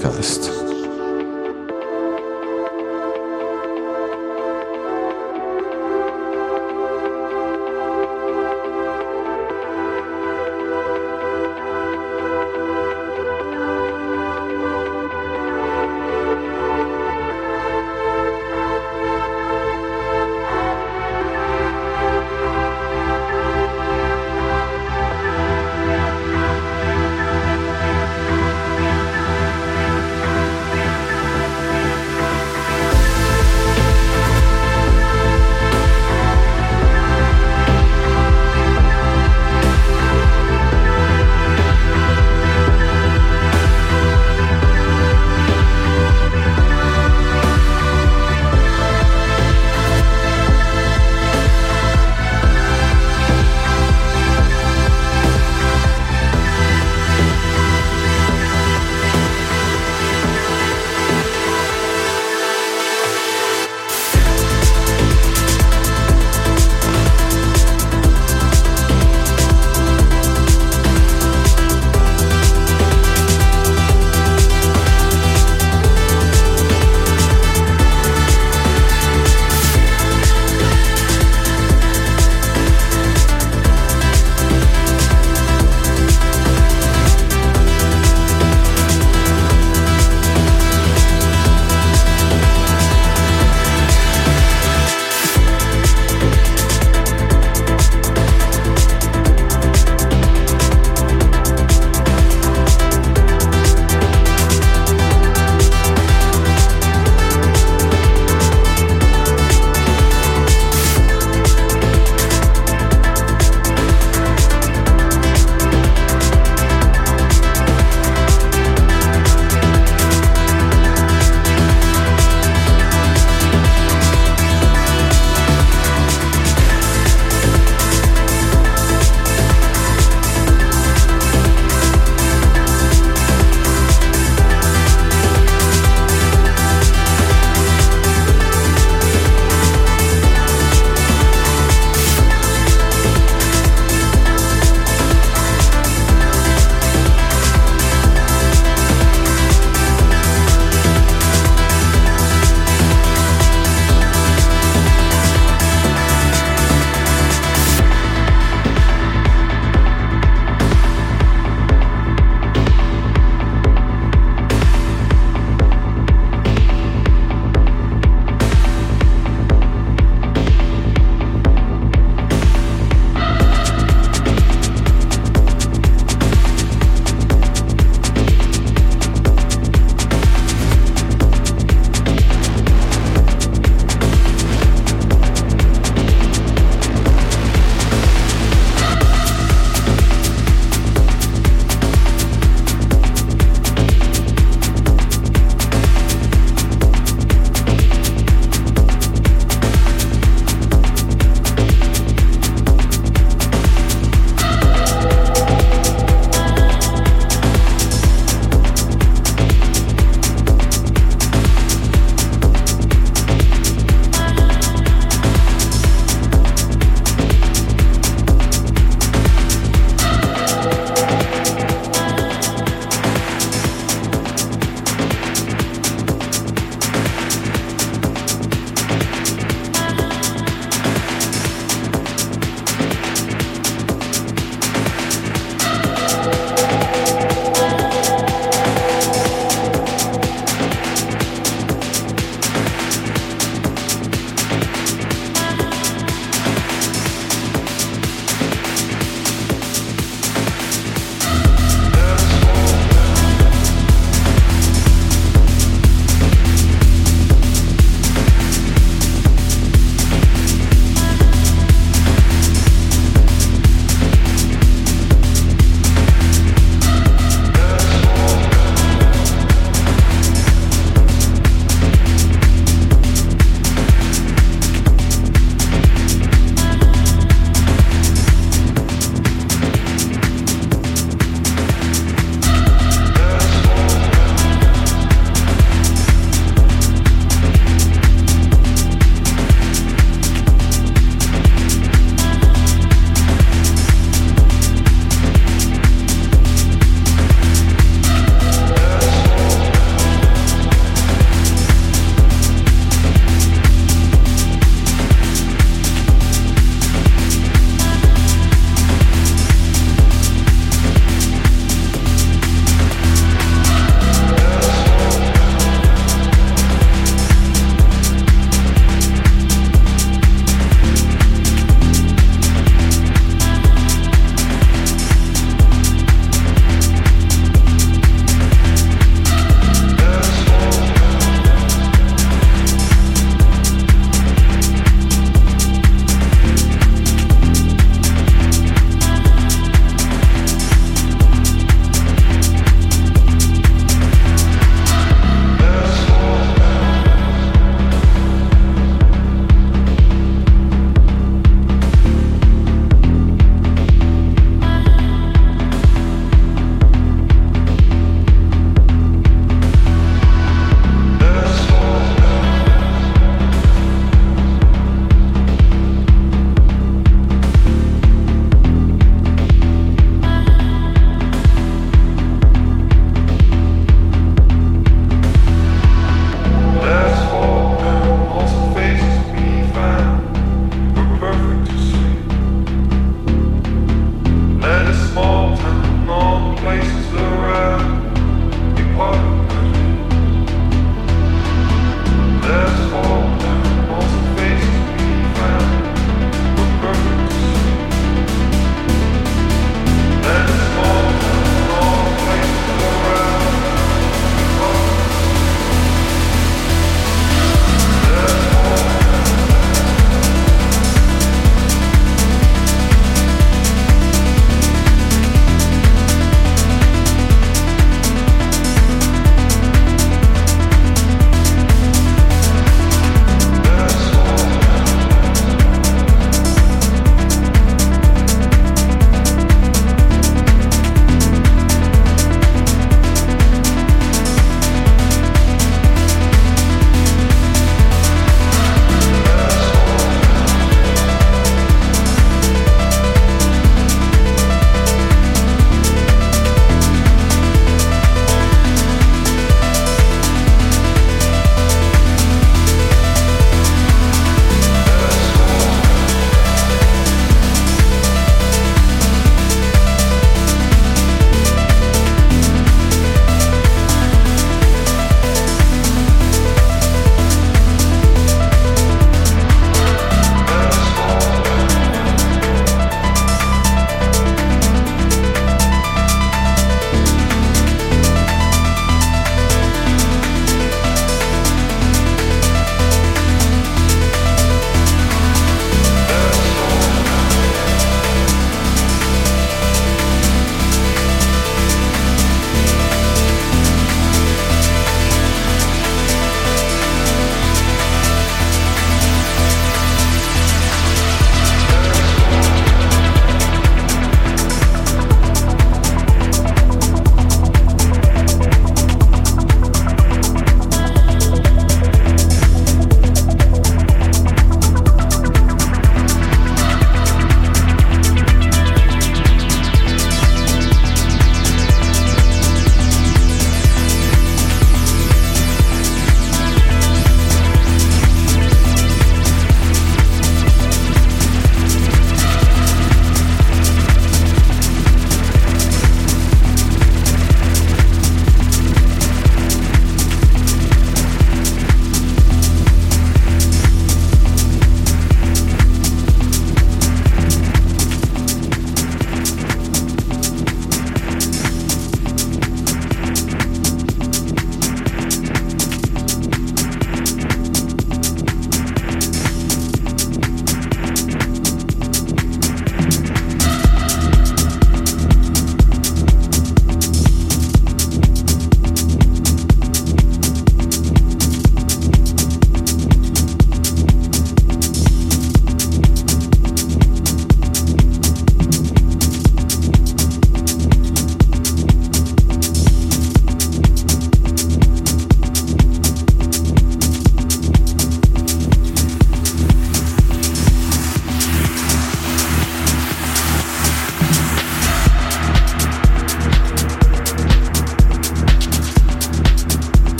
podcast.